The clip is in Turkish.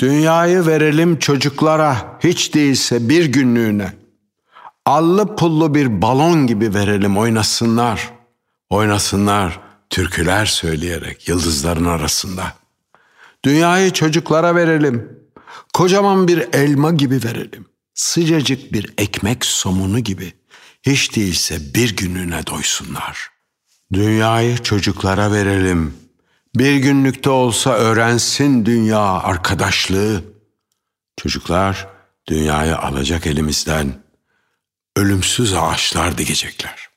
Dünyayı verelim çocuklara hiç değilse bir günlüğüne. Allı pullu bir balon gibi verelim oynasınlar. Oynasınlar türküler söyleyerek yıldızların arasında. Dünyayı çocuklara verelim. Kocaman bir elma gibi verelim. Sıcacık bir ekmek somunu gibi. Hiç değilse bir günlüğüne doysunlar. Dünyayı çocuklara verelim. Bir günlükte olsa öğrensin dünya arkadaşlığı. Çocuklar dünyayı alacak elimizden ölümsüz ağaçlar dikecekler.